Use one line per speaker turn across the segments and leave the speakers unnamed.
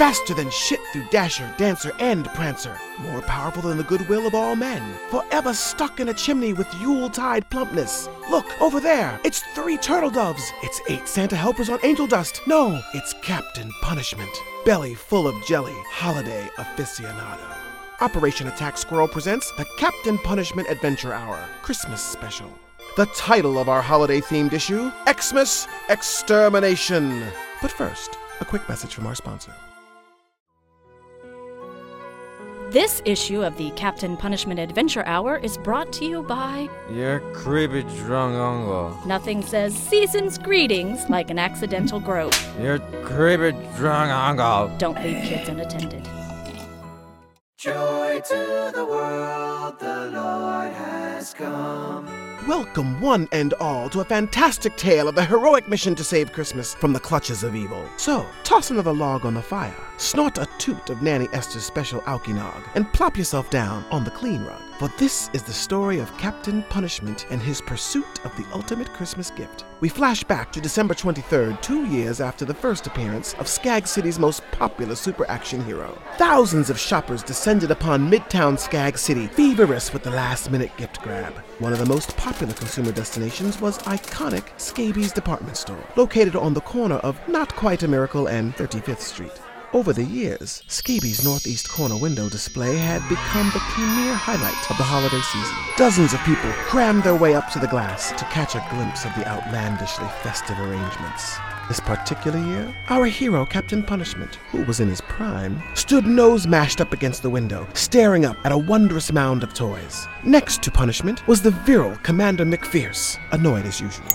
Faster than shit through Dasher, Dancer, and Prancer. More powerful than the goodwill of all men. Forever stuck in a chimney with Yuletide plumpness. Look, over there. It's three turtle doves. It's eight Santa helpers on angel dust. No, it's Captain Punishment. Belly full of jelly. Holiday aficionado. Operation Attack Squirrel presents the Captain Punishment Adventure Hour Christmas Special. The title of our holiday themed issue Xmas Extermination. But first, a quick message from our sponsor.
This issue of the Captain Punishment Adventure Hour is brought to you by
Your creepy drunk uncle.
Nothing Says Season's Greetings like an accidental grope.
Your creepy drunk uncle.
Don't leave kids unattended.
Joy to the world, the Lord has come.
Welcome, one and all, to a fantastic tale of the heroic mission to save Christmas from the clutches of evil. So, toss another log on the fire, snort a toot of Nanny Esther's special Alkinog, and plop yourself down on the clean rug. For this is the story of Captain Punishment and his pursuit of the ultimate Christmas gift. We flash back to December 23rd, two years after the first appearance of Skag City's most popular super action hero. Thousands of shoppers descended upon Midtown Skag City, feverish with the last minute gift grab. One of the most popular consumer destinations was iconic Scabies department store, located on the corner of Not Quite a Miracle and 35th Street. Over the years, Scabies' northeast corner window display had become the premier highlight of the holiday season. Dozens of people crammed their way up to the glass to catch a glimpse of the outlandishly festive arrangements. This particular year, our hero, Captain Punishment, who was in his prime, stood nose mashed up against the window, staring up at a wondrous mound of toys. Next to Punishment was the virile Commander Mick Fierce, annoyed as usual.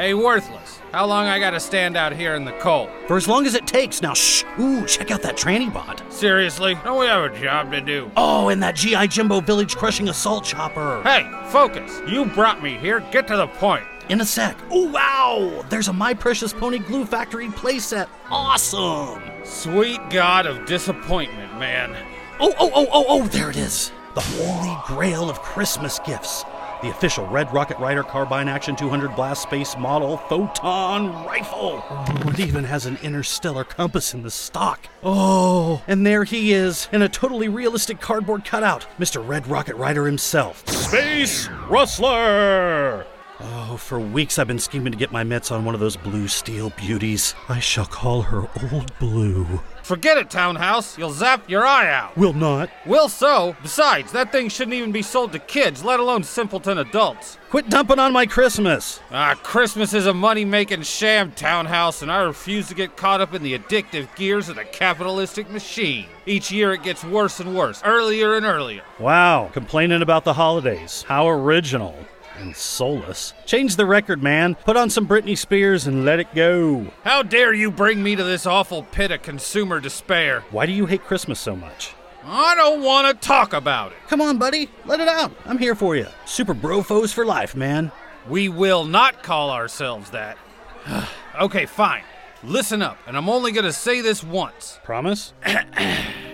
Hey, worthless. How long I gotta stand out here in the cold?
For as long as it takes. Now, shh. Ooh, check out that tranny bot.
Seriously? Don't we have a job to do?
Oh, and that G.I. Jimbo village crushing assault chopper.
Hey, focus. You brought me here. Get to the point.
In a sec. Oh, wow. There's a My Precious Pony Glue Factory playset. Awesome.
Sweet God of disappointment, man.
Oh, oh, oh, oh, oh, there it is. The holy grail of Christmas gifts. The official Red Rocket Rider Carbine Action 200 Blast Space Model Photon Rifle. Oh, it even has an interstellar compass in the stock. Oh, and there he is, in a totally realistic cardboard cutout, Mr. Red Rocket Rider himself.
Space Rustler!
Oh, for weeks I've been scheming to get my mitts on one of those blue steel beauties. I shall call her Old Blue.
Forget it, Townhouse. You'll zap your eye out.
Will not.
Will so. Besides, that thing shouldn't even be sold to kids, let alone simpleton adults.
Quit dumping on my Christmas.
Ah, Christmas is a money making sham, Townhouse, and I refuse to get caught up in the addictive gears of the capitalistic machine. Each year it gets worse and worse, earlier and earlier.
Wow, complaining about the holidays. How original. And soulless. Change the record, man. Put on some Britney Spears and let it go.
How dare you bring me to this awful pit of consumer despair?
Why do you hate Christmas so much?
I don't want to talk about it.
Come on, buddy. Let it out. I'm here for you. Super brofos for life, man.
We will not call ourselves that. okay, fine. Listen up, and I'm only going to say this once.
Promise?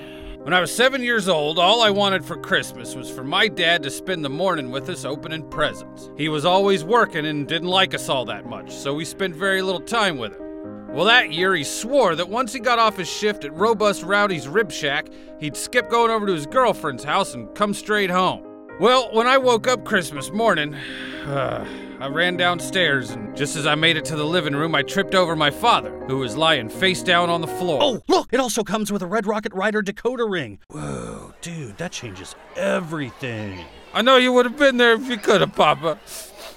When I was seven years old, all I wanted for Christmas was for my dad to spend the morning with us opening presents. He was always working and didn't like us all that much, so we spent very little time with him. Well, that year he swore that once he got off his shift at Robust Rowdy's Rib Shack, he'd skip going over to his girlfriend's house and come straight home. Well, when I woke up Christmas morning, uh, I ran downstairs, and just as I made it to the living room, I tripped over my father, who was lying face down on the floor.
Oh, look! It also comes with a Red Rocket Rider decoder ring. Whoa, dude, that changes everything.
I know you would have been there if you could have, Papa.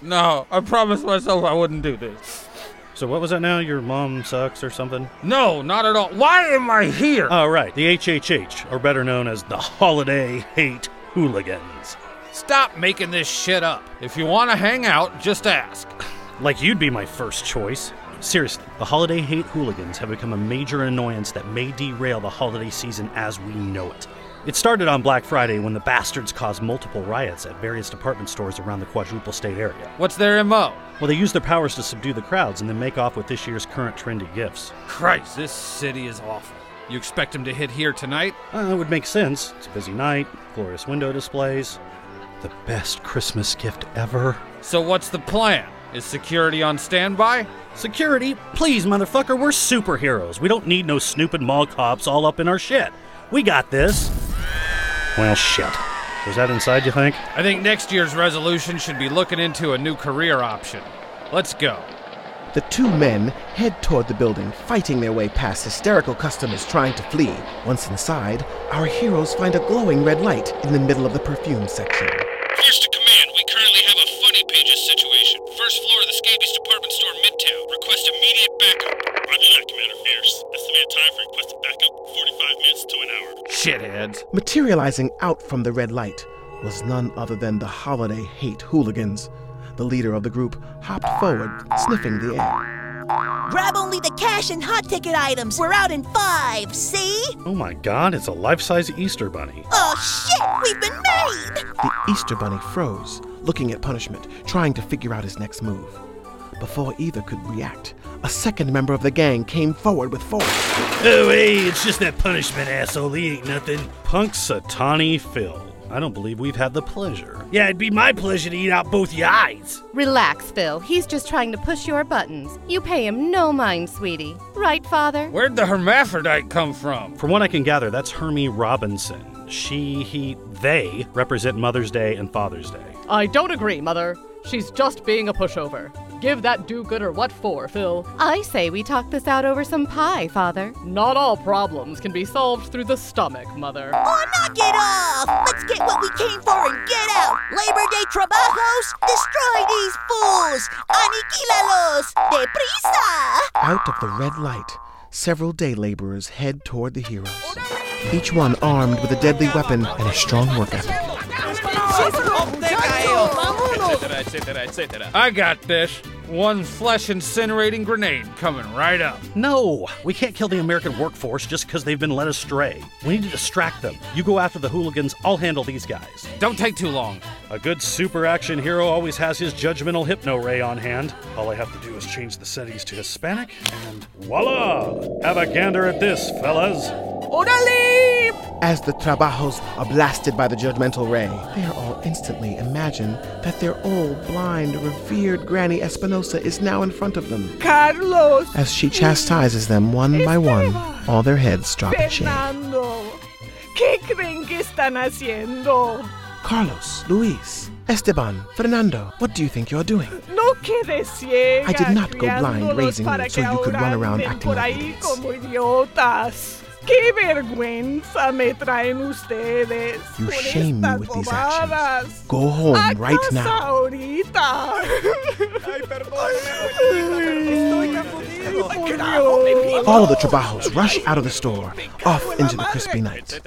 No, I promised myself I wouldn't do this.
So what was that now? Your mom sucks or something?
No, not at all. Why am I here?
Oh, right. The HHH, or better known as the Holiday Hate Hooligans.
Stop making this shit up. If you want to hang out, just ask.
Like you'd be my first choice. Seriously, the holiday hate hooligans have become a major annoyance that may derail the holiday season as we know it. It started on Black Friday when the bastards caused multiple riots at various department stores around the quadruple state area.
What's their MO?
Well, they use their powers to subdue the crowds and then make off with this year's current trendy gifts.
Christ, this city is awful. You expect them to hit here tonight?
Uh, it would make sense. It's a busy night, glorious window displays. The best Christmas gift ever.
So what's the plan? Is security on standby?
Security, please, motherfucker, we're superheroes. We don't need no snooping mall cops all up in our shit. We got this. Well, shit. Was that inside, you think?
I think next year's resolution should be looking into a new career option. Let's go.
The two men head toward the building, fighting their way past hysterical customers trying to flee. Once inside, our heroes find a glowing red light in the middle of the perfume section.
Shitheads.
Materializing out from the red light was none other than the holiday hate hooligans. The leader of the group hopped forward, sniffing the air.
Grab only the cash and hot ticket items. We're out in five, see?
Oh my god, it's a life size Easter bunny.
Oh shit, we've been made!
The Easter Bunny froze, looking at punishment, trying to figure out his next move. Before either could react, a second member of the gang came forward with force.
Oh, hey, it's just that punishment, asshole. He ain't nothing.
Punxsutawney Phil. I don't believe we've had the pleasure.
Yeah, it'd be my pleasure to eat out both your eyes.
Relax, Phil. He's just trying to push your buttons. You pay him no mind, sweetie. Right, Father?
Where'd the hermaphrodite come from?
From what I can gather, that's Hermie Robinson. She, he, they represent Mother's Day and Father's Day.
I don't agree, Mother. She's just being a pushover. Give that do gooder what for, Phil.
I say we talk this out over some pie, Father.
Not all problems can be solved through the stomach, Mother.
Oh, knock it off! Let's get what we came for and get out! Labor Day trabajos! Destroy these fools! Aniquilalos! Deprisa!
Out of the red light, several day laborers head toward the heroes. Each one armed with a deadly weapon and a strong work ethic.
I got this. One flesh incinerating grenade coming right up.
No, we can't kill the American workforce just because they've been led astray. We need to distract them. You go after the hooligans, I'll handle these guys.
Don't take too long.
A good super action hero always has his judgmental hypno ray on hand. All I have to do is change the settings to Hispanic, and voila! Have a gander at this, fellas.
As the trabajos are blasted by the judgmental ray, they are all instantly imagine that their old, blind, revered Granny Espinosa is now in front of them.
Carlos,
As she chastises them one by one, all their heads drop in shame.
Fernando, ¿qué creen que están haciendo?
Carlos, Luis, Esteban, Fernando, what do you think you're doing?
No quede ciega.
I did not go blind raising you so you could run around acting like idiots.
Como idiotas. ¡Qué vergüenza me traen ustedes!
You
por
shame me
estas
with these actions. Go home
¡A
right
casa
now.
ahorita! ¡Ay,
All the trabajos rush out of the store, off into the crispy night.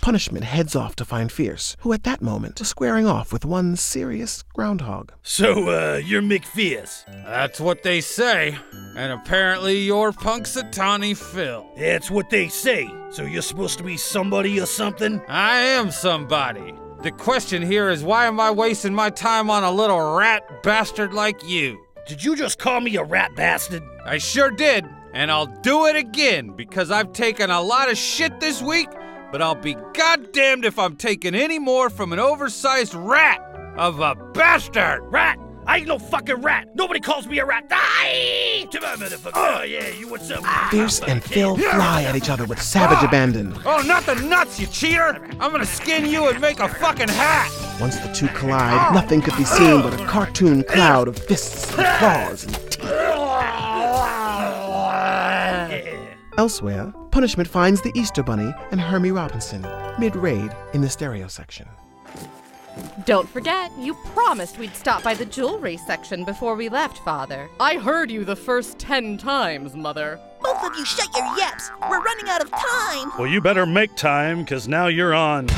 Punishment heads off to find Fierce, who at that moment was squaring off with one serious groundhog.
So, uh, you're Mick Fierce.
That's what they say. And apparently you're Punxsutawney Phil.
That's what they say. So you're supposed to be somebody or something?
I am somebody. The question here is why am I wasting my time on a little rat bastard like you?
Did you just call me a rat bastard?
I sure did, and I'll do it again because I've taken a lot of shit this week, but I'll be goddamned if I'm taking any more from an oversized rat of a bastard.
Rat! I ain't no fucking rat! Nobody calls me a rat! Die! Come on, motherfucker! Ah. Oh, yeah, you what's up?
Fierce and Phil fly at each other with savage ah. abandon.
Oh, not the nuts, you cheater! I'm gonna skin you and make a fucking hat!
Once the two collide, ah. nothing could be seen but a cartoon cloud of fists and claws and teeth. Elsewhere, Punishment finds the Easter Bunny and Hermie Robinson mid-raid in the stereo section.
Don't forget, you promised we'd stop by the jewelry section before we left, Father.
I heard you the first ten times, Mother.
Both of you shut your yaps! We're running out of time!
Well, you better make time, because now you're on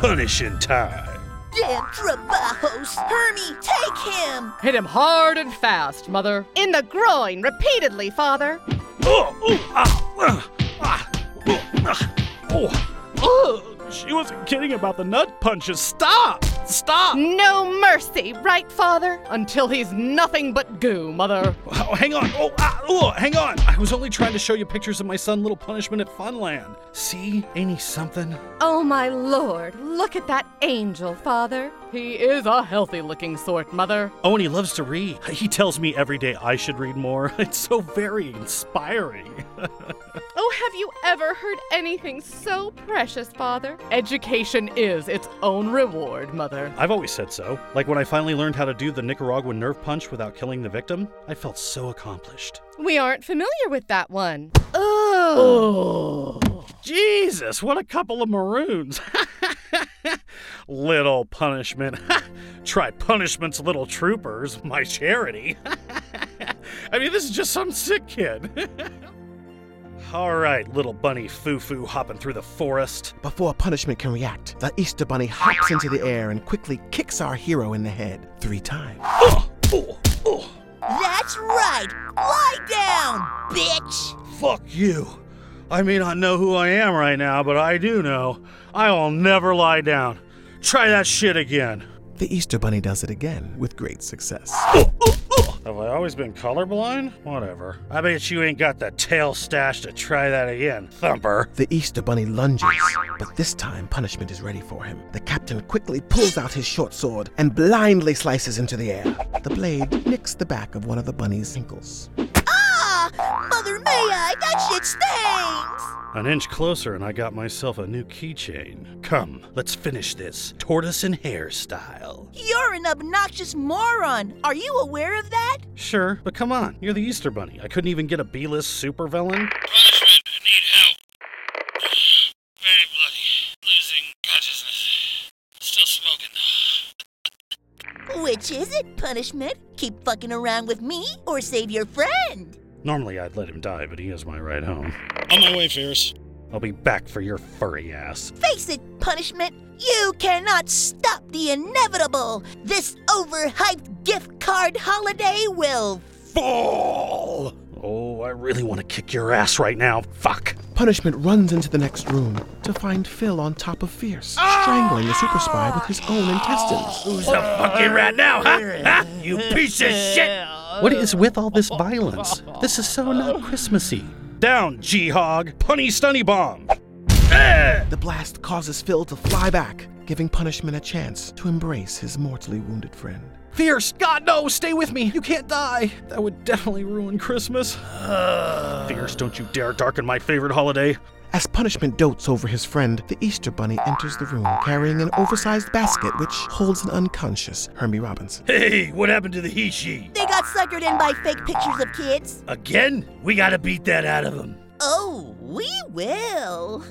punishing time.
Damn trabajos! Hermie, take him!
Hit him hard and fast, Mother.
In the groin, repeatedly, Father.
Oh, oh, ah, ah, ah, oh, ah, oh.
She wasn't kidding about the nut punches. Stop! Stop!
No mercy, right, Father? Until he's nothing but goo, Mother.
Oh, hang on. Oh, ah, oh, hang on. I was only trying to show you pictures of my son Little Punishment at Funland. See? Ain't he something?
Oh, my lord, look at that angel, Father. He is a healthy looking sort, Mother.
Oh, and he loves to read. He tells me every day I should read more. It's so very inspiring.
Oh, have you ever heard anything so precious, Father? Education is its own reward, Mother.
I've always said so. Like when I finally learned how to do the Nicaraguan nerve punch without killing the victim, I felt so accomplished.
We aren't familiar with that one. Oh. oh.
Jesus, what a couple of maroons. little punishment. Try punishment's little troopers, my charity. I mean, this is just some sick kid. All right, little bunny foo foo hopping through the forest.
Before punishment can react, the Easter Bunny hops into the air and quickly kicks our hero in the head three times.
That's right! Lie down, bitch!
Fuck you. I may not know who I am right now, but I do know. I will never lie down. Try that shit again.
The Easter Bunny does it again with great success.
Have I always been colorblind? Whatever. I bet you ain't got the tail stash to try that again, Thumper.
The Easter Bunny lunges, but this time punishment is ready for him. The captain quickly pulls out his short sword and blindly slices into the air. The blade nicks the back of one of the bunny's ankles.
Mother may I? That shit stings!
An inch closer, and I got myself a new keychain. Come, let's finish this tortoise and hare style.
You're an obnoxious moron. Are you aware of that?
Sure, but come on, you're the Easter Bunny. I couldn't even get a B-list supervillain.
Punishment, I need help. Very bloody. Losing consciousness. Still smoking.
Which is it, punishment? Keep fucking around with me or save your friend?
Normally I'd let him die, but he is my ride home.
On my way, Fierce.
I'll be back for your furry ass.
Face it, punishment. You cannot stop the inevitable. This overhyped gift card holiday will
fall. Oh, I really want to kick your ass right now. Fuck.
Punishment runs into the next room to find Phil on top of Fierce, strangling the super spy with his own intestines.
Who's the fucking rat now, huh? huh? You piece of shit!
What is with all this violence? This is so not Christmassy. Down, G-Hog! Punny Stunny Bomb!
The blast causes Phil to fly back, giving Punishment a chance to embrace his mortally wounded friend.
Fierce! God, no! Stay with me! You can't die! That would definitely ruin Christmas. Fierce, don't you dare darken my favorite holiday.
As Punishment dotes over his friend, the Easter Bunny enters the room carrying an oversized basket which holds an unconscious Hermie Robinson.
Hey, what happened to the he she?
They got suckered in by fake pictures of kids.
Again? We gotta beat that out of them.
Oh, we will.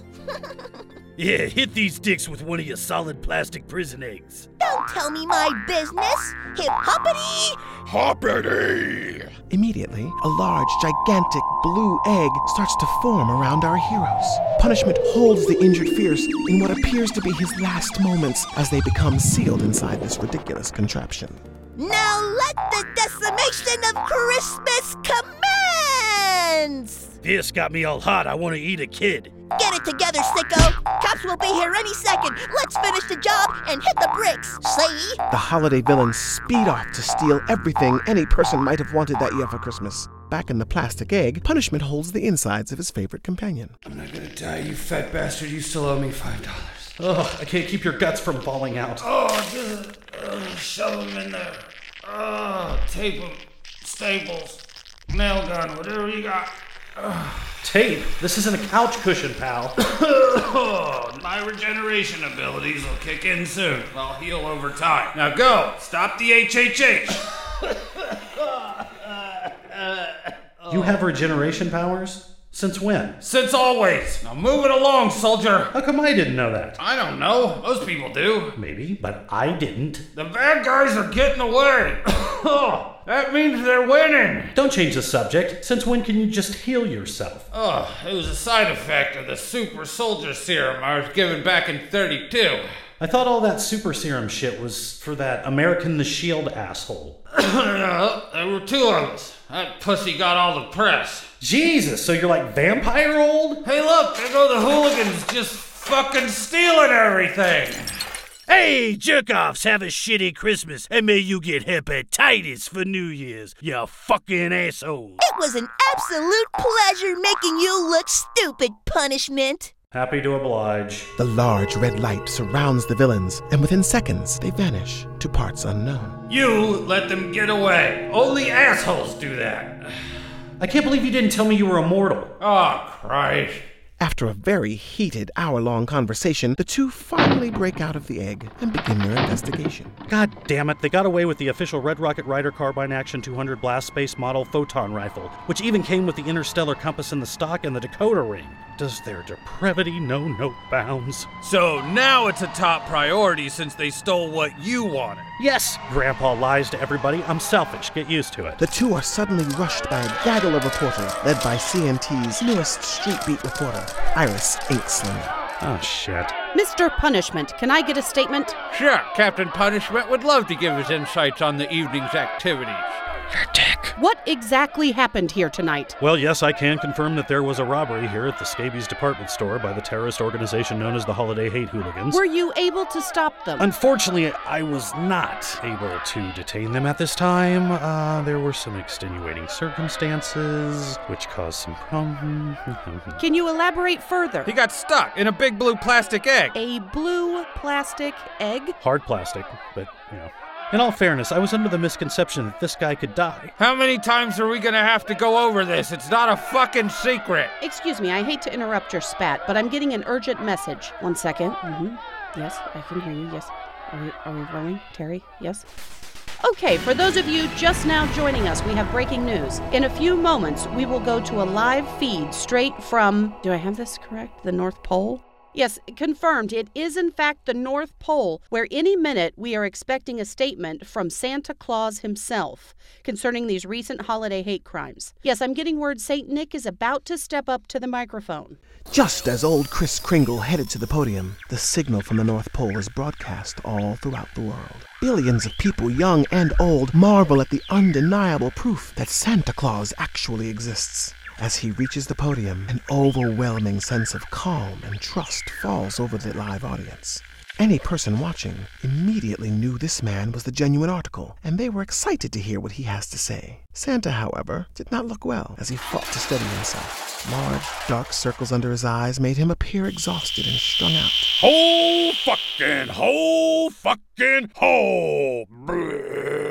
Yeah, hit these dicks with one of your solid plastic prison eggs.
Don't tell me my business. Hip hoppity!
Hoppity!
Immediately, a large, gigantic blue egg starts to form around our heroes. Punishment holds the injured Fierce in what appears to be his last moments as they become sealed inside this ridiculous contraption.
Now let the decimation of Christmas commence!
This got me all hot. I want to eat a kid.
Get it together, sicko! Cops will be here any second. Let's finish the job and hit the bricks. See?
The holiday villains speed off to steal everything any person might have wanted that year for Christmas. Back in the plastic egg, Punishment holds the insides of his favorite companion.
I'm not gonna die, you fat bastard. You still owe me five dollars.
Ugh, I can't keep your guts from falling out.
Oh, just uh, shove them in there. Oh, tape them, staples, nail gun, whatever you got.
Tape? This isn't a couch cushion, pal.
My regeneration abilities will kick in soon. I'll heal over time. Now go. Stop the HHH.
You have regeneration powers? Since when?
Since always. Now move it along, soldier.
How come I didn't know that?
I don't know. Most people do.
Maybe, but I didn't.
The bad guys are getting away. oh, that means they're winning.
Don't change the subject. Since when can you just heal yourself?
Oh, it was a side effect of the super soldier serum I was given back in 32.
I thought all that super serum shit was for that American the Shield asshole.
there were two of us. That pussy got all the press.
Jesus, so you're like vampire old?
Hey, look, there go the hooligans just
fucking stealing everything.
Hey, jerk-offs, have a shitty Christmas, and may you get hepatitis for New Year's, you fucking asshole.
It was an absolute pleasure making you look stupid, punishment.
Happy to oblige.
The large red light surrounds the villains, and within seconds they vanish to parts unknown.
You let them get away. Only assholes do that.
I can't believe you didn't tell me you were immortal.
Oh, Christ.
After a very heated hour long conversation, the two finally break out of the egg and begin their investigation.
God damn it, they got away with the official Red Rocket Rider Carbine Action 200 Blast Space Model Photon Rifle, which even came with the interstellar compass in the stock and the decoder ring. Does their depravity know no bounds?
So now it's a top priority since they stole what you wanted.
Yes! Grandpa lies to everybody. I'm selfish. Get used to it.
The two are suddenly rushed by a gaggle of reporters, led by CNT's newest street beat reporter, Iris Inkslinger.
Oh, shit.
Mr. Punishment, can I get a statement?
Sure, Captain Punishment would love to give his insights on the evening's activities.
What exactly happened here tonight?
Well, yes, I can confirm that there was a robbery here at the Scabies department store by the terrorist organization known as the Holiday Hate Hooligans.
Were you able to stop them?
Unfortunately, I was not able to detain them at this time. Uh, there were some extenuating circumstances which caused some problems.
Can you elaborate further?
He got stuck in a big blue plastic egg.
A blue plastic egg?
Hard plastic, but, you know. In all fairness, I was under the misconception that this guy could die.
How many times are we gonna have to go over this? It's not a fucking secret.
Excuse me, I hate to interrupt your spat, but I'm getting an urgent message. One second. Mm-hmm. Yes, I can hear you. Yes. Are we, are we rolling? Terry? Yes? Okay, for those of you just now joining us, we have breaking news. In a few moments, we will go to a live feed straight from. Do I have this correct? The North Pole? Yes, confirmed. It is, in fact, the North Pole, where any minute we are expecting a statement from Santa Claus himself concerning these recent holiday hate crimes. Yes, I'm getting word St. Nick is about to step up to the microphone.
Just as old Chris Kringle headed to the podium, the signal from the North Pole is broadcast all throughout the world. Billions of people, young and old, marvel at the undeniable proof that Santa Claus actually exists. As he reaches the podium, an overwhelming sense of calm and trust falls over the live audience. Any person watching immediately knew this man was the genuine article, and they were excited to hear what he has to say. Santa, however, did not look well as he fought to steady himself. Large, dark circles under his eyes made him appear exhausted and strung out.
Ho fucking ho fucking ho! Brrr.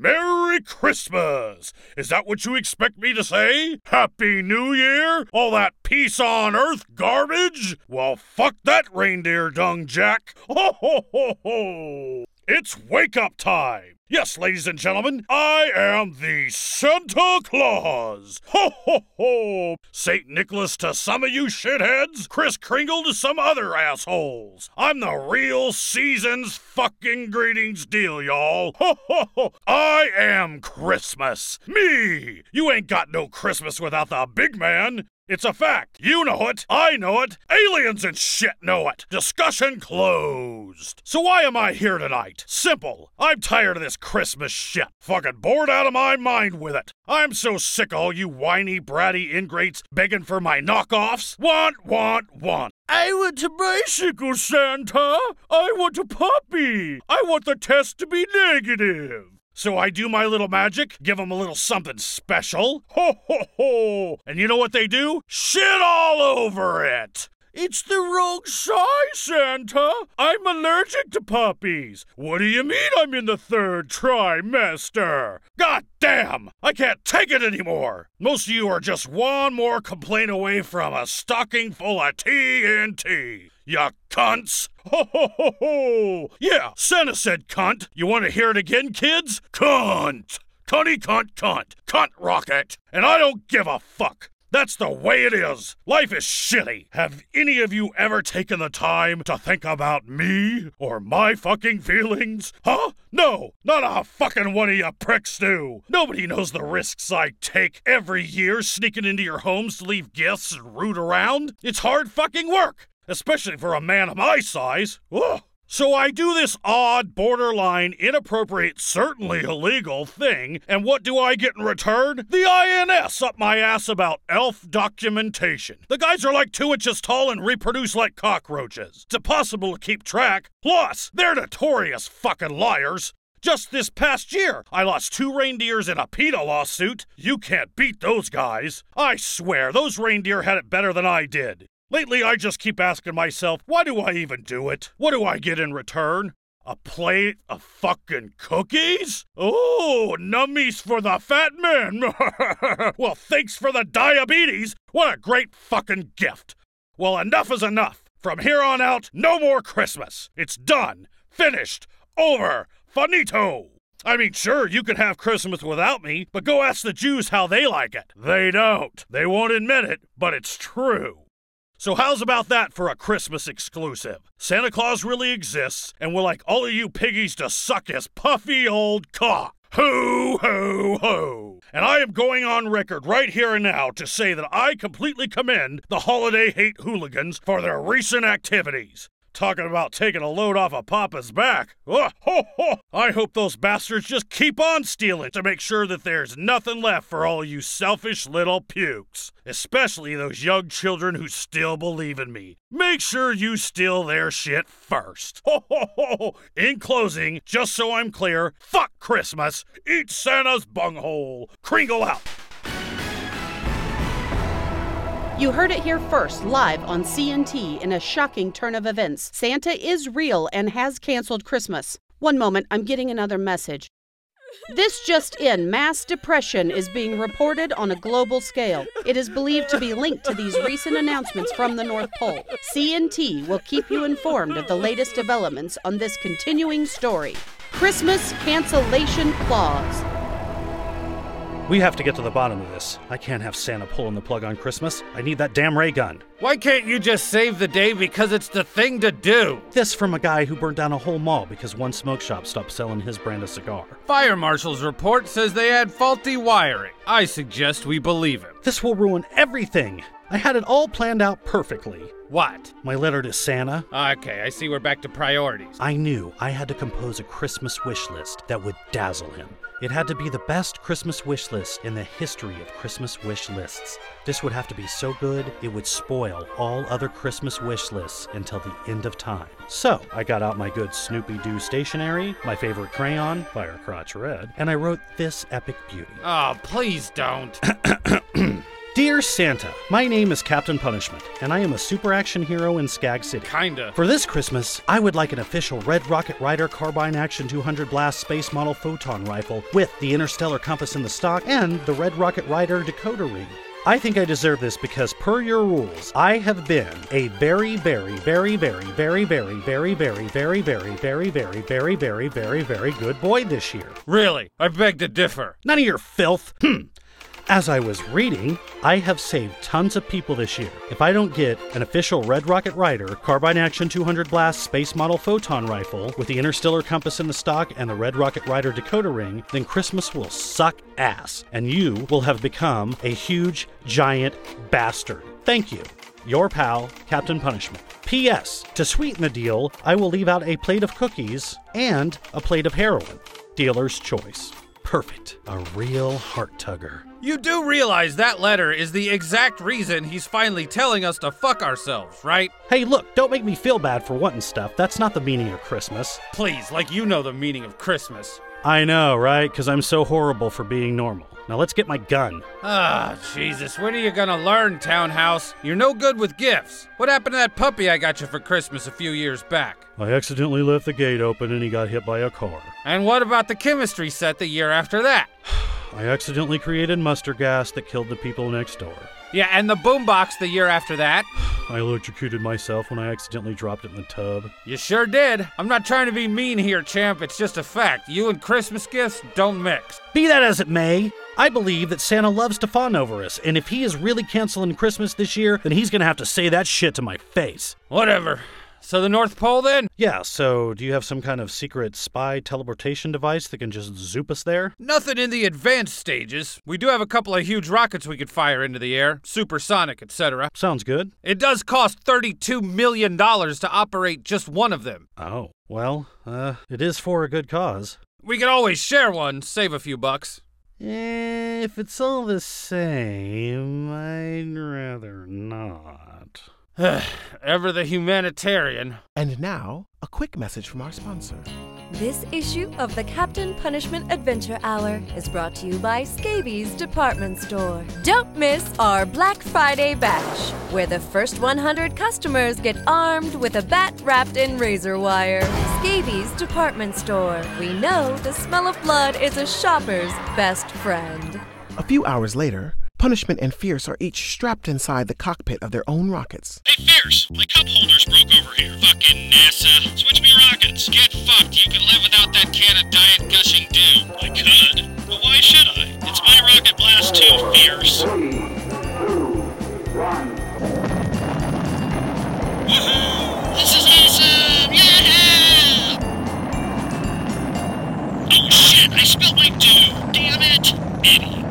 Merry Christmas! Is that what you expect me to say? Happy New Year? All that peace on earth garbage? Well, fuck that reindeer dung, Jack! Ho ho ho ho! It's wake up time! Yes, ladies and gentlemen, I am the Santa Claus! Ho ho ho! St. Nicholas to some of you shitheads, Chris Kringle to some other assholes. I'm the real season's fucking greetings deal, y'all. Ho ho ho! I am Christmas! Me! You ain't got no Christmas without the big man! It's a fact. You know it. I know it. Aliens and shit know it. Discussion closed. So why am I here tonight? Simple. I'm tired of this Christmas shit. Fucking bored out of my mind with it. I'm so sick of all you whiny, bratty ingrates begging for my knockoffs. Want, want, want. I want a bicycle, Santa. I want a puppy. I want the test to be negative. So I do my little magic, give them a little something special. Ho ho ho! And you know what they do? Shit all over it! It's the wrong size, Santa! I'm allergic to puppies! What do you mean I'm in the third trimester? God damn! I can't take it anymore! Most of you are just one more complaint away from a stocking full of TNT! Ya cunts! Ho ho ho ho! Yeah, Santa said cunt. You want to hear it again, kids? Cunt! Cunty cunt cunt! Cunt rocket! And I don't give a fuck! That's the way it is. Life is shitty. Have any of you ever taken the time to think about me or my fucking feelings? Huh? No, not a fucking one of you pricks do. Nobody knows the risks I take every year sneaking into your homes to leave gifts and root around. It's hard fucking work, especially for a man of my size. Ugh.
So I do this odd, borderline, inappropriate, certainly illegal thing, and what do I get in return? The INS up my ass about elf documentation. The guys are like two inches tall and reproduce like cockroaches. It's impossible to keep track. Plus, they're notorious fucking liars. Just this past year, I lost two reindeers in a PETA lawsuit. You can't beat those guys. I swear, those reindeer had it better than I did. Lately, I just keep asking myself, why do I even do it? What do I get in return? A plate of fucking cookies? Oh, nummies for the fat man. well, thanks for the diabetes. What a great fucking gift. Well, enough is enough. From here on out, no more Christmas. It's done. Finished. Over. Finito! I mean, sure, you can have Christmas without me, but go ask the Jews how they like it. They don't. They won't admit it, but it's true. So, how's about that for a Christmas exclusive? Santa Claus really exists, and we'll like all of you piggies to suck his puffy old cock. Ho, ho, ho. And I am going on record right here and now to say that I completely commend the holiday hate hooligans for their recent activities. Talking about taking a load off of Papa's back. Oh, ho, ho. I hope those bastards just keep on stealing to make sure that there's nothing left for all you selfish little pukes. Especially those young children who still believe in me. Make sure you steal their shit first. Ho, ho, ho. In closing, just so I'm clear, fuck Christmas. Eat Santa's bunghole. Kringle out.
You heard it here first, live on CNT in a shocking turn of events. Santa is real and has canceled Christmas. One moment, I'm getting another message. This just in mass depression is being reported on a global scale. It is believed to be linked to these recent announcements from the North Pole. CNT will keep you informed of the latest developments on this continuing story. Christmas cancellation clause.
We have to get to the bottom of this. I can't have Santa pulling the plug on Christmas. I need that damn ray gun.
Why can't you just save the day because it's the thing to do?
This from a guy who burned down a whole mall because one smoke shop stopped selling his brand of cigar.
Fire Marshal's report says they had faulty wiring. I suggest we believe him.
This will ruin everything. I had it all planned out perfectly.
What?
My letter to Santa.
Okay, I see we're back to priorities.
I knew I had to compose a Christmas wish list that would dazzle him. It had to be the best Christmas wish list in the history of Christmas wish lists. This would have to be so good, it would spoil all other Christmas wish lists until the end of time. So, I got out my good Snoopy Doo stationery, my favorite crayon, Fire Crotch Red, and I wrote this epic beauty.
Oh, please don't.
Dear Santa, my name is Captain Punishment, and I am a super action hero in Skag City.
Kinda.
For this Christmas, I would like an official Red Rocket Rider Carbine Action 200 Blast Space Model Photon Rifle with the Interstellar Compass in the stock and the Red Rocket Rider Decoder Ring. I think I deserve this because, per your rules, I have been a very, very, very, very, very, very, very, very, very, very, very, very, very, very, very, very good boy this year.
Really? I beg to differ.
None of your filth. Hmm. As I was reading, I have saved tons of people this year. If I don't get an official Red Rocket Rider Carbine Action 200 Blast Space Model Photon Rifle with the Interstellar Compass in the stock and the Red Rocket Rider Decoder Ring, then Christmas will suck ass, and you will have become a huge, giant bastard. Thank you. Your pal, Captain Punishment. P.S. To sweeten the deal, I will leave out a plate of cookies and a plate of heroin. Dealer's choice. Perfect. A real heart tugger.
You do realize that letter is the exact reason he's finally telling us to fuck ourselves, right?
Hey, look, don't make me feel bad for wanting stuff. That's not the meaning of Christmas.
Please, like you know the meaning of Christmas.
I know, right? Because I'm so horrible for being normal. Now let's get my gun.
Ah, Jesus, when are you gonna learn, Townhouse? You're no good with gifts. What happened to that puppy I got you for Christmas a few years back?
I accidentally left the gate open and he got hit by a car.
And what about the chemistry set the year after that?
I accidentally created mustard gas that killed the people next door.
Yeah, and the boombox the year after that.
I electrocuted myself when I accidentally dropped it in the tub.
You sure did. I'm not trying to be mean here, champ. It's just a fact. You and Christmas gifts don't mix.
Be that as it may, I believe that Santa loves to fawn over us, and if he is really canceling Christmas this year, then he's gonna have to say that shit to my face.
Whatever. So the North Pole then?
Yeah, so do you have some kind of secret spy teleportation device that can just zoop us there?
Nothing in the advanced stages. We do have a couple of huge rockets we could fire into the air, supersonic, etc.
Sounds good.
It does cost $32 million to operate just one of them.
Oh, well, uh, it is for a good cause.
We could always share one, save a few bucks.
Eh, if it's all the same, I'd rather not.
Ever the humanitarian.
And now, a quick message from our sponsor.
This issue of the Captain Punishment Adventure Hour is brought to you by Scabies Department Store. Don't miss our Black Friday bash, where the first 100 customers get armed with a bat wrapped in razor wire. Scabies Department Store. We know the smell of blood is a shopper's best friend.
A few hours later, Punishment and Fierce are each strapped inside the cockpit of their own rockets.
Hey, Fierce, my cup holder's broke over here. Fucking NASA. Switch me rockets. Get fucked. You can live without that can of diet gushing dew. I could. But why should I? It's my rocket blast too, Fierce. Three, two, one. Woohoo! This is awesome! Yeah! Oh shit, I spilled my dew! Damn it! Idiot.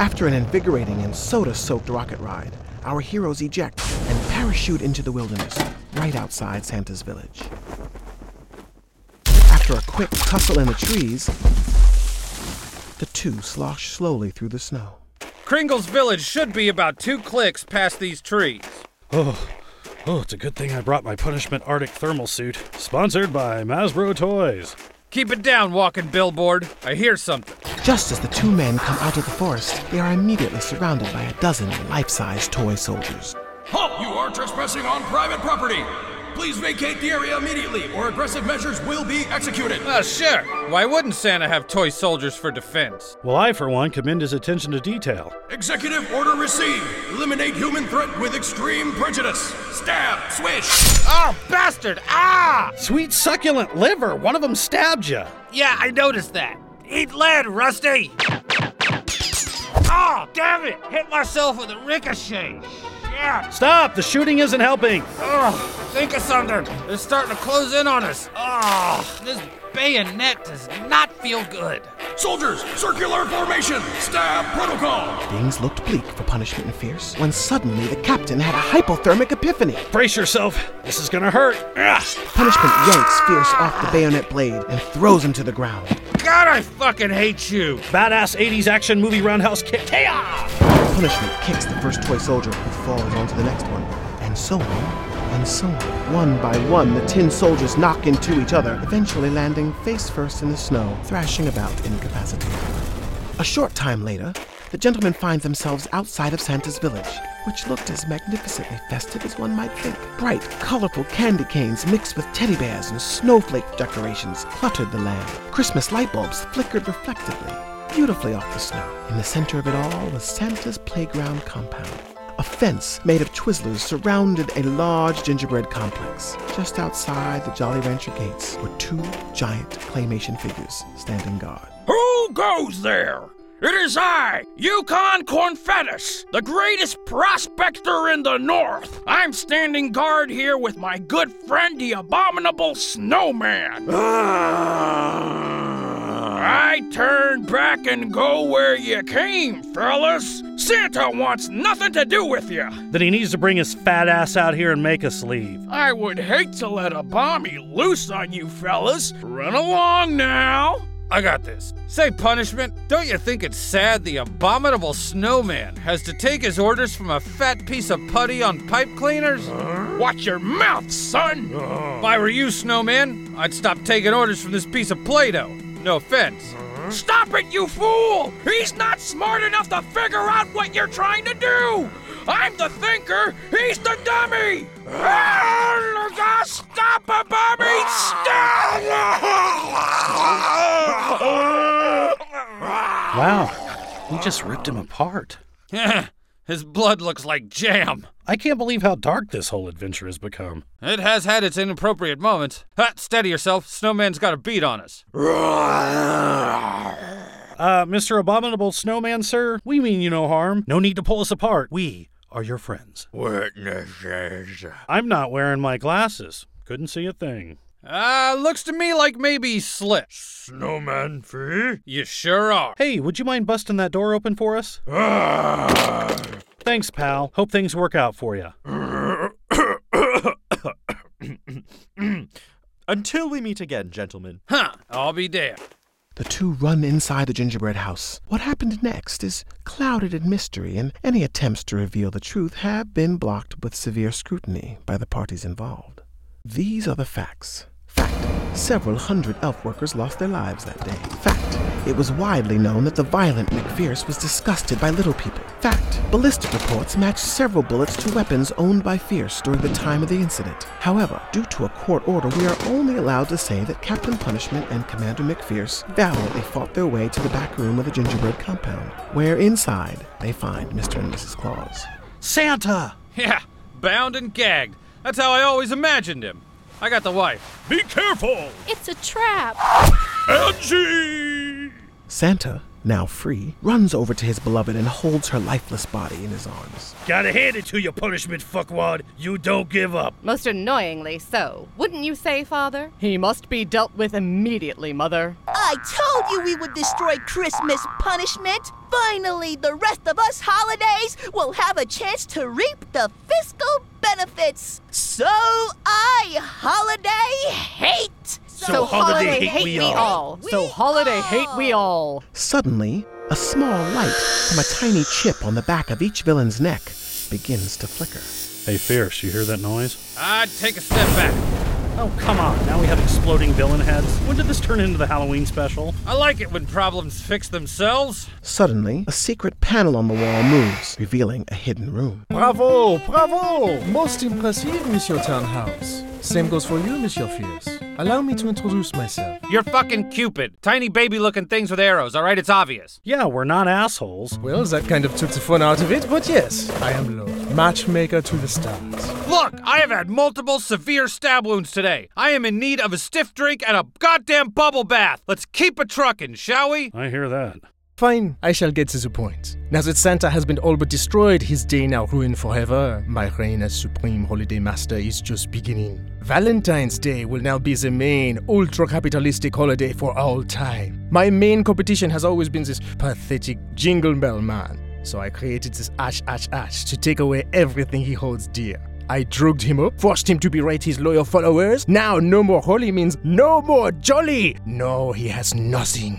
After an invigorating and soda soaked rocket ride, our heroes eject and parachute into the wilderness, right outside Santa's village. After a quick tussle in the trees, the two slosh slowly through the snow.
Kringle's village should be about two clicks past these trees.
Oh, oh, it's a good thing I brought my punishment Arctic thermal suit. Sponsored by Masbro Toys.
Keep it down, walking billboard. I hear something.
Just as the two men come out of the forest, they are immediately surrounded by a dozen life size toy soldiers.
Halt! You are trespassing on private property! Please vacate the area immediately, or aggressive measures will be executed.
Uh, sure. Why wouldn't Santa have toy soldiers for defense?
Well, I, for one, commend his attention to detail.
Executive order received. Eliminate human threat with extreme prejudice. Stab, swish.
Oh, bastard! Ah!
Sweet succulent liver, one of them stabbed you.
Yeah, I noticed that. Eat lead, Rusty! Oh, damn it! Hit myself with a ricochet.
Stop! The shooting isn't helping.
Oh, think of something. They're starting to close in on us. Oh, this bayonet does not feel good.
Soldiers, circular formation. Stab protocol.
Things looked bleak for Punishment and Fierce when suddenly the captain had a hypothermic epiphany.
Brace yourself. This is gonna hurt. Ugh.
Punishment yanks Fierce off the bayonet blade and throws him to the ground.
God, I fucking hate you.
Badass 80s action movie roundhouse kick. Hey-ah!
Punishment kicks the first toy soldier who falls onto the next one, and so on, and so on. One by one, the tin soldiers knock into each other, eventually landing face first in the snow, thrashing about incapacitated. A short time later, the gentlemen find themselves outside of Santa's village, which looked as magnificently festive as one might think. Bright, colorful candy canes mixed with teddy bears and snowflake decorations cluttered the land. Christmas light bulbs flickered reflectively, beautifully off the snow. In the center of it all was Santa's playground compound. A fence made of Twizzlers surrounded a large gingerbread complex. Just outside the Jolly Rancher gates were two giant claymation figures standing guard.
Who goes there? It is I, Yukon Cornfetus, the greatest prospector in the North. I'm standing guard here with my good friend, the abominable snowman. Ah. I turn back and go where you came, fellas. Santa wants nothing to do with you.
Then he needs to bring his fat ass out here and make us leave.
I would hate to let a bommy loose on you fellas. Run along now.
I got this. Say, punishment, don't you think it's sad the abominable snowman has to take his orders from a fat piece of putty on pipe cleaners?
Watch your mouth, son!
If I were you, snowman, I'd stop taking orders from this piece of Play Doh. No offense. Uh-huh.
Stop it, you fool! He's not smart enough to figure out what you're trying to do! I'm the thinker, he's the dummy! Stop a bommy! Stop!
Wow, we just ripped him apart.
His blood looks like jam.
I can't believe how dark this whole adventure has become.
It has had its inappropriate moments. Ha, steady yourself. Snowman's got a beat on us.
Uh, Mr. Abominable Snowman, sir, we mean you no harm. No need to pull us apart. We are your friends.
Witnesses.
I'm not wearing my glasses. Couldn't see a thing.
Uh, looks to me like maybe he's slick.
Snowman free?
You sure are.
Hey, would you mind busting that door open for us?
Ah.
Thanks, pal. Hope things work out for you.
Until we meet again, gentlemen.
Huh, I'll be damned.
The two run inside the gingerbread house. What happened next is clouded in mystery, and any attempts to reveal the truth have been blocked with severe scrutiny by the parties involved. These are the facts. Fact. Several hundred elf workers lost their lives that day. Fact. It was widely known that the violent Mick Fierce was disgusted by little people. Fact. Ballistic reports matched several bullets to weapons owned by Fierce during the time of the incident. However, due to a court order, we are only allowed to say that Captain Punishment and Commander Mick Fierce valiantly fought their way to the back room of the gingerbread compound, where inside they find Mr. and Mrs. Claus.
Santa!
Yeah, bound and gagged. That's how I always imagined him. I got the wife.
Be careful!
It's a trap.
Angie!
Santa, now free, runs over to his beloved and holds her lifeless body in his arms.
Gotta hand it to you, punishment fuckwad. You don't give up.
Most annoyingly so. Wouldn't you say, Father? He must be dealt with immediately, Mother.
I told you we would destroy Christmas punishment. Finally, the rest of us holidays will have a chance to reap the fiscal benefits. So I holiday hate.
So, holiday, hate, we all. So holiday hate we all.
Suddenly, a small light from a tiny chip on the back of each villain's neck begins to flicker.
Hey, Fierce, you hear that noise?
I'd take a step back.
Oh, come on. Now we have exploding villain heads. When did this turn into the Halloween special?
I like it when problems fix themselves.
Suddenly, a secret panel on the wall moves, revealing a hidden room.
Bravo, bravo! Most impressive, Monsieur Townhouse. Same goes for you, Monsieur Fierce. Allow me to introduce myself.
You're fucking Cupid. Tiny baby looking things with arrows, alright? It's obvious.
Yeah, we're not assholes.
Well, that kind of took the fun out of it, but yes, I am Lord, matchmaker to the stars.
Look, I have had multiple severe stab wounds today. I am in need of a stiff drink and a goddamn bubble bath. Let's keep a truckin', shall we?
I hear that.
Fine, I shall get to the point. Now that Santa has been all but destroyed, his day now ruined forever, my reign as Supreme Holiday Master is just beginning. Valentine's Day will now be the main, ultra capitalistic holiday for all time. My main competition has always been this pathetic Jingle Bell man. So I created this H.H.H. to take away everything he holds dear. I drugged him up, forced him to berate his loyal followers. Now, no more holy means no more jolly. No, he has nothing.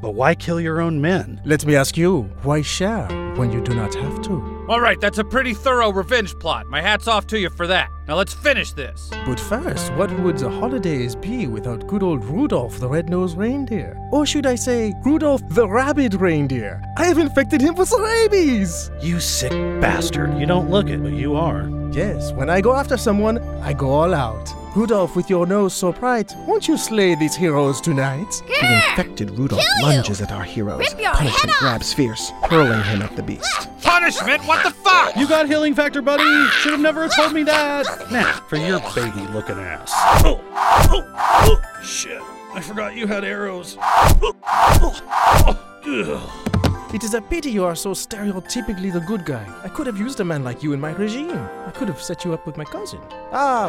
But why kill your own men?
Let me ask you, why share when you do not have to?
Alright, that's a pretty thorough revenge plot. My hat's off to you for that. Now let's finish this.
But first, what would the holidays be without good old Rudolph the Red-Nosed Reindeer? Or should I say, Rudolph the Rabid Reindeer? I have infected him with rabies!
You sick bastard. You don't look it, but you are.
Yes, when I go after someone, I go all out. Rudolph, with your nose so bright, won't you slay these heroes tonight?
The infected Rudolph lunges at our heroes.
Rip your
Punishment
head off.
grabs Fierce, hurling him at the beast.
Punishment? What the fuck?
You got healing factor, buddy. Should have never told me that. Nah, for your baby looking ass. Oh, oh, oh, shit. I forgot you had arrows.
It is a pity you are so stereotypically the good guy. I could have used a man like you in my regime. I could have set you up with my cousin. Ah!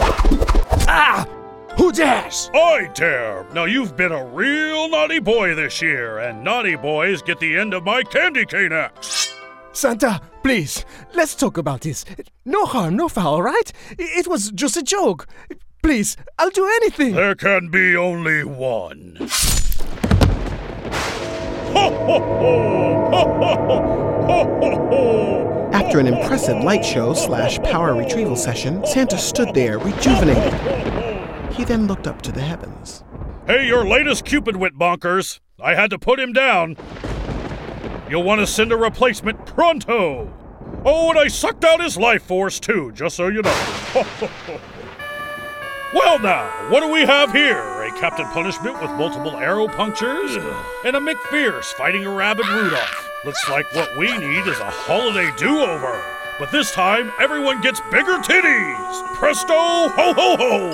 Ah! Who dares?
I dare! Now you've been a real naughty boy this year, and naughty boys get the end of my candy cane axe.
Santa, please, let's talk about this. No harm, no foul, right? It was just a joke. Please, I'll do anything.
There can be only one. Ho ho ho! Ho ho ho! Ho ho ho!
After an impressive light show slash power retrieval session, Santa stood there rejuvenated. He then looked up to the heavens.
Hey, your latest Cupid went bonkers. I had to put him down. You'll want to send a replacement pronto. Oh, and I sucked out his life force too, just so you know. well, now, what do we have here? A Captain Punishment with multiple arrow punctures? And a Mick Fierce fighting a rabid Rudolph. Looks like what we need is a holiday do over. But this time, everyone gets bigger titties! Presto, ho ho ho!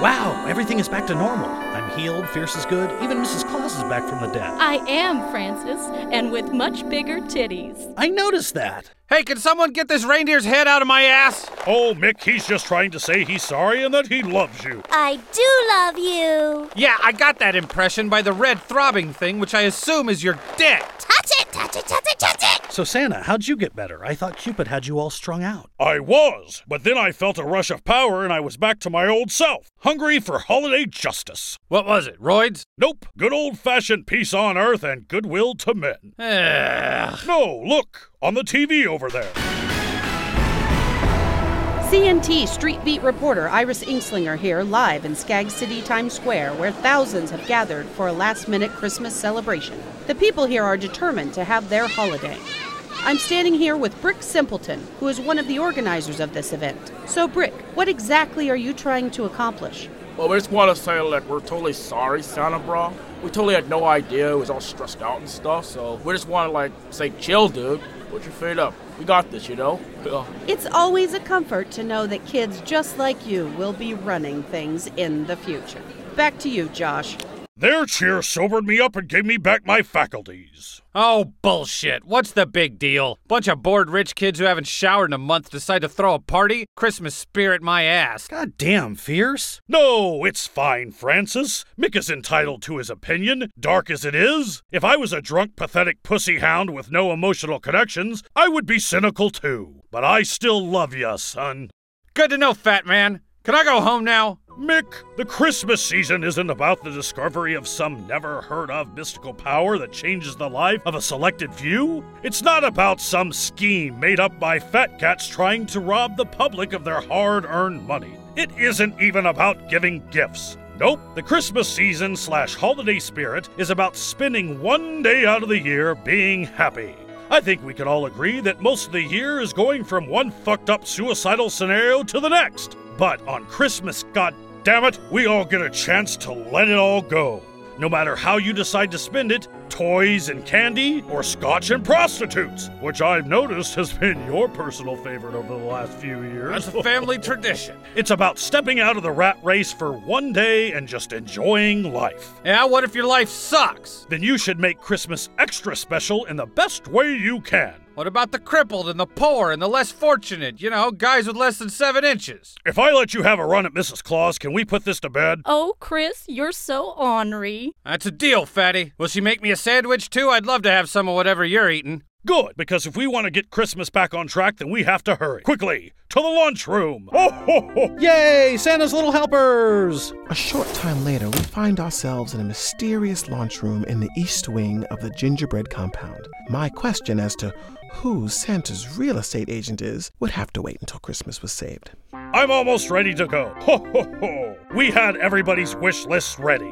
Wow, everything is back to normal.
Healed, Fierce is good, even Mrs. Claus is back from the dead.
I am Francis, and with much bigger titties.
I noticed that.
Hey, can someone get this reindeer's head out of my ass?
Oh, Mick, he's just trying to say he's sorry and that he loves you.
I do love you.
Yeah, I got that impression by the red throbbing thing, which I assume is your dick.
Touch it, touch it, touch it, touch it.
So, Santa, how'd you get better? I thought Cupid had you all strung out.
I was, but then I felt a rush of power and I was back to my old self, hungry for holiday justice.
What was it, roids?
Nope, good old fashioned peace on earth and goodwill to men. no, look, on the TV over there.
CNT Street Beat reporter Iris Inkslinger here, live in Skag City Times Square, where thousands have gathered for a last minute Christmas celebration. The people here are determined to have their holiday. I'm standing here with Brick Simpleton, who is one of the organizers of this event. So, Brick, what exactly are you trying to accomplish?
Well, we just want to say, like, we're totally sorry, Santa Bro. We totally had no idea. It was all stressed out and stuff, so we just want to, like, say, chill, dude. Put your feet up. We got this, you know?
It's always a comfort to know that kids just like you will be running things in the future. Back to you, Josh.
Their cheer sobered me up and gave me back my faculties.
Oh, bullshit. What's the big deal? Bunch of bored rich kids who haven't showered in a month decide to throw a party? Christmas spirit my ass.
God damn, Fierce.
No, it's fine, Francis. Mick is entitled to his opinion, dark as it is. If I was a drunk, pathetic pussy hound with no emotional connections, I would be cynical too. But I still love ya, son.
Good to know, fat man. Can I go home now?
Mick, the Christmas season isn't about the discovery of some never heard of mystical power that changes the life of a selected few. It's not about some scheme made up by fat cats trying to rob the public of their hard earned money. It isn't even about giving gifts. Nope, the Christmas season slash holiday spirit is about spending one day out of the year being happy. I think we can all agree that most of the year is going from one fucked up suicidal scenario to the next. But on Christmas, god damn it, we all get a chance to let it all go. No matter how you decide to spend it toys and candy, or scotch and prostitutes, which I've noticed has been your personal favorite over the last few years.
That's a family tradition.
It's about stepping out of the rat race for one day and just enjoying life.
Yeah, what if your life sucks?
Then you should make Christmas extra special in the best way you can.
What about the crippled and the poor and the less fortunate? You know, guys with less than seven inches.
If I let you have a run at Mrs. Claus, can we put this to bed?
Oh, Chris, you're so ornery.
That's a deal, Fatty. Will she make me a sandwich too? I'd love to have some of whatever you're eating.
Good, because if we want to get Christmas back on track, then we have to hurry. Quickly, to the lunchroom. Oh, ho, ho.
Yay, Santa's little helpers!
A short time later, we find ourselves in a mysterious lunchroom in the east wing of the gingerbread compound. My question as to who Santa's real estate agent is would have to wait until Christmas was saved.
I'm almost ready to go. Ho, ho, ho. We had everybody's wish list ready.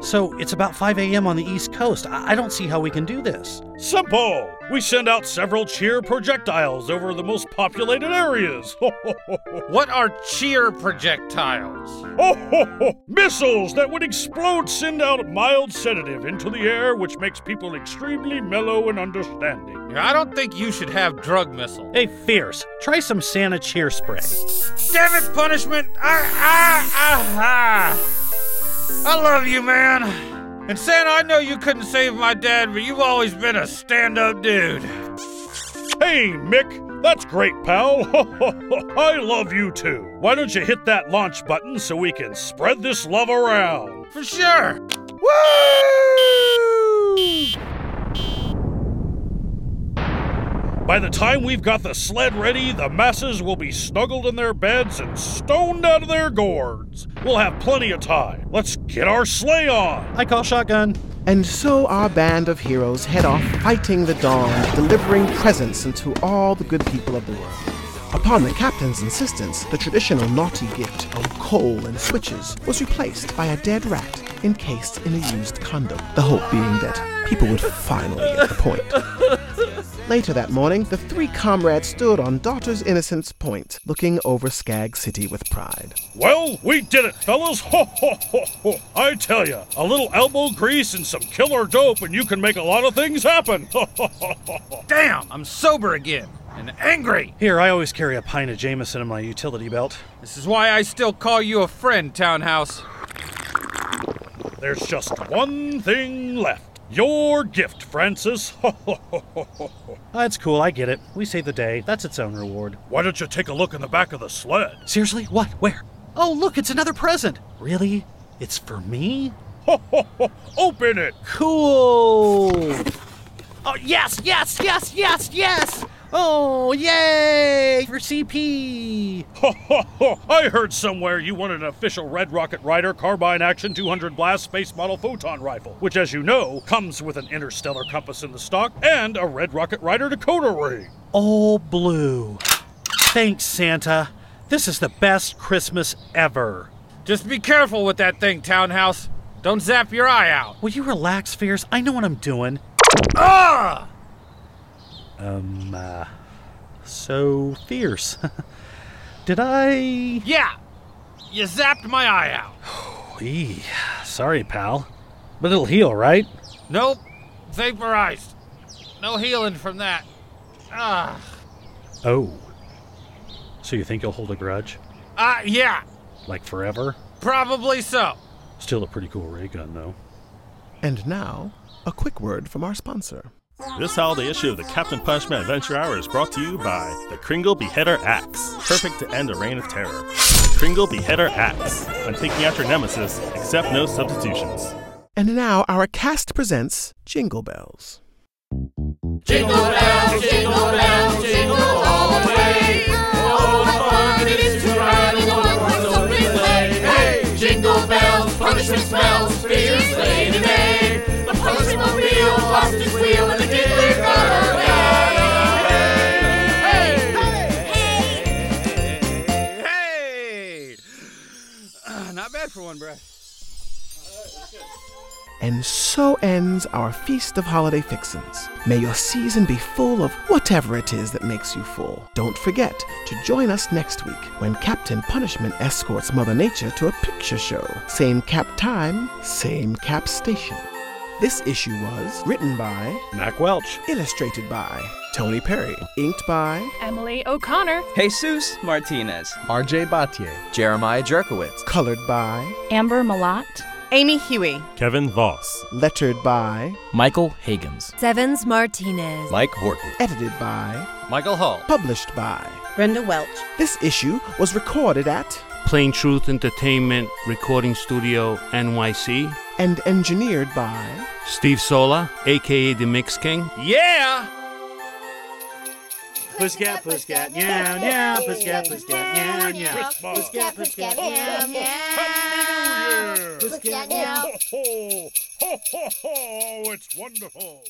So it's about 5 a.m. on the East Coast. I-, I don't see how we can do this.
Simple! We send out several cheer projectiles over the most populated areas.
what are cheer projectiles?
Oh, ho, ho. Missiles that would explode send out a mild sedative into the air, which makes people extremely mellow and understanding.
I don't think you should have drug missiles.
Hey, Fierce, try some Santa cheer spray.
Damn it, punishment! Ah, ah, ah, ah. I love you, man. And Santa, I know you couldn't save my dad, but you've always been a stand up dude.
Hey, Mick, that's great, pal. I love you too. Why don't you hit that launch button so we can spread this love around?
For sure.
Woo! By the time we've got the sled ready, the masses will be snuggled in their beds and stoned out of their gourds. We'll have plenty of time. Let's get our sleigh on.
I call shotgun.
And so our band of heroes head off fighting the dawn, delivering presents unto all the good people of the world. Upon the captain's insistence, the traditional naughty gift of coal and switches was replaced by a dead rat encased in a used condom, the hope being that people would finally get the point. Later that morning, the three comrades stood on Daughter's Innocence Point, looking over Skag City with pride.
Well, we did it, fellas! Ho, ho, ho, ho. I tell ya, a little elbow grease and some killer dope, and you can make a lot of things happen.
Damn, I'm sober again and angry.
Here, I always carry a pint of Jameson in my utility belt.
This is why I still call you a friend, Townhouse.
There's just one thing left. Your gift, Francis.
That's cool, I get it. We save the day. That's its own reward.
Why don't you take a look in the back of the sled?
Seriously? What? Where? Oh, look, it's another present. Really? It's for me?
Open it!
Cool! Oh, yes, yes, yes, yes, yes! Oh, yay! For CP!
I heard somewhere you wanted an official Red Rocket Rider Carbine Action 200 Blast Space Model Photon Rifle, which, as you know, comes with an interstellar compass in the stock and a Red Rocket Rider decoder ring.
All blue. Thanks, Santa. This is the best Christmas ever.
Just be careful with that thing, Townhouse. Don't zap your eye out.
Will you relax, Fierce? I know what I'm doing.
Ah!
Um, uh, so fierce. Did I?
Yeah! You zapped my eye out.
Eee, sorry, pal. But it'll heal, right?
Nope. Vaporized. No healing from that. Ah.
Oh. So you think you'll hold a grudge?
Uh, yeah.
Like forever?
Probably so.
Still a pretty cool ray gun, though.
And now, a quick word from our sponsor.
This holiday issue of the Captain Punishment Adventure Hour is brought to you by the Kringle Beheader Axe. Perfect to end a reign of terror. The Kringle Beheader Axe. When taking out your nemesis, accept no substitutions.
And now, our cast presents Jingle Bells.
Jingle bells, jingle bells, jingle all the way. Oh, the fun it is to ride in one horse open sleigh. Hey, jingle bells, punishment smells,
And so ends our feast of holiday fixins. May your season be full of whatever it is that makes you full. Don't forget to join us next week when Captain Punishment escorts Mother Nature to a picture show. Same cap time, same cap station. This issue was written by
Mac Welch,
illustrated by Tony Perry, inked by
Emily O'Connor,
Jesus Martinez,
RJ Battier,
Jeremiah Jerkowitz,
colored by
Amber Malat,
Amy Huey,
Kevin Voss,
lettered by
Michael Hagans,
Sevens Martinez,
Mike Horton,
edited by
Michael Hall,
published by
Brenda Welch.
This issue was recorded at
Plain Truth Entertainment Recording Studio NYC
and engineered by
Steve Sola, aka the Mix King.
Yeah!
Pussycat, pussycat, yeah, yeah, pussycat, pussycat, yeah, yeah. Pussycat, pussycat, yeah, yeah. Pussycat, yeah.
Ho, ho, ho, ho, ho, it's wonderful.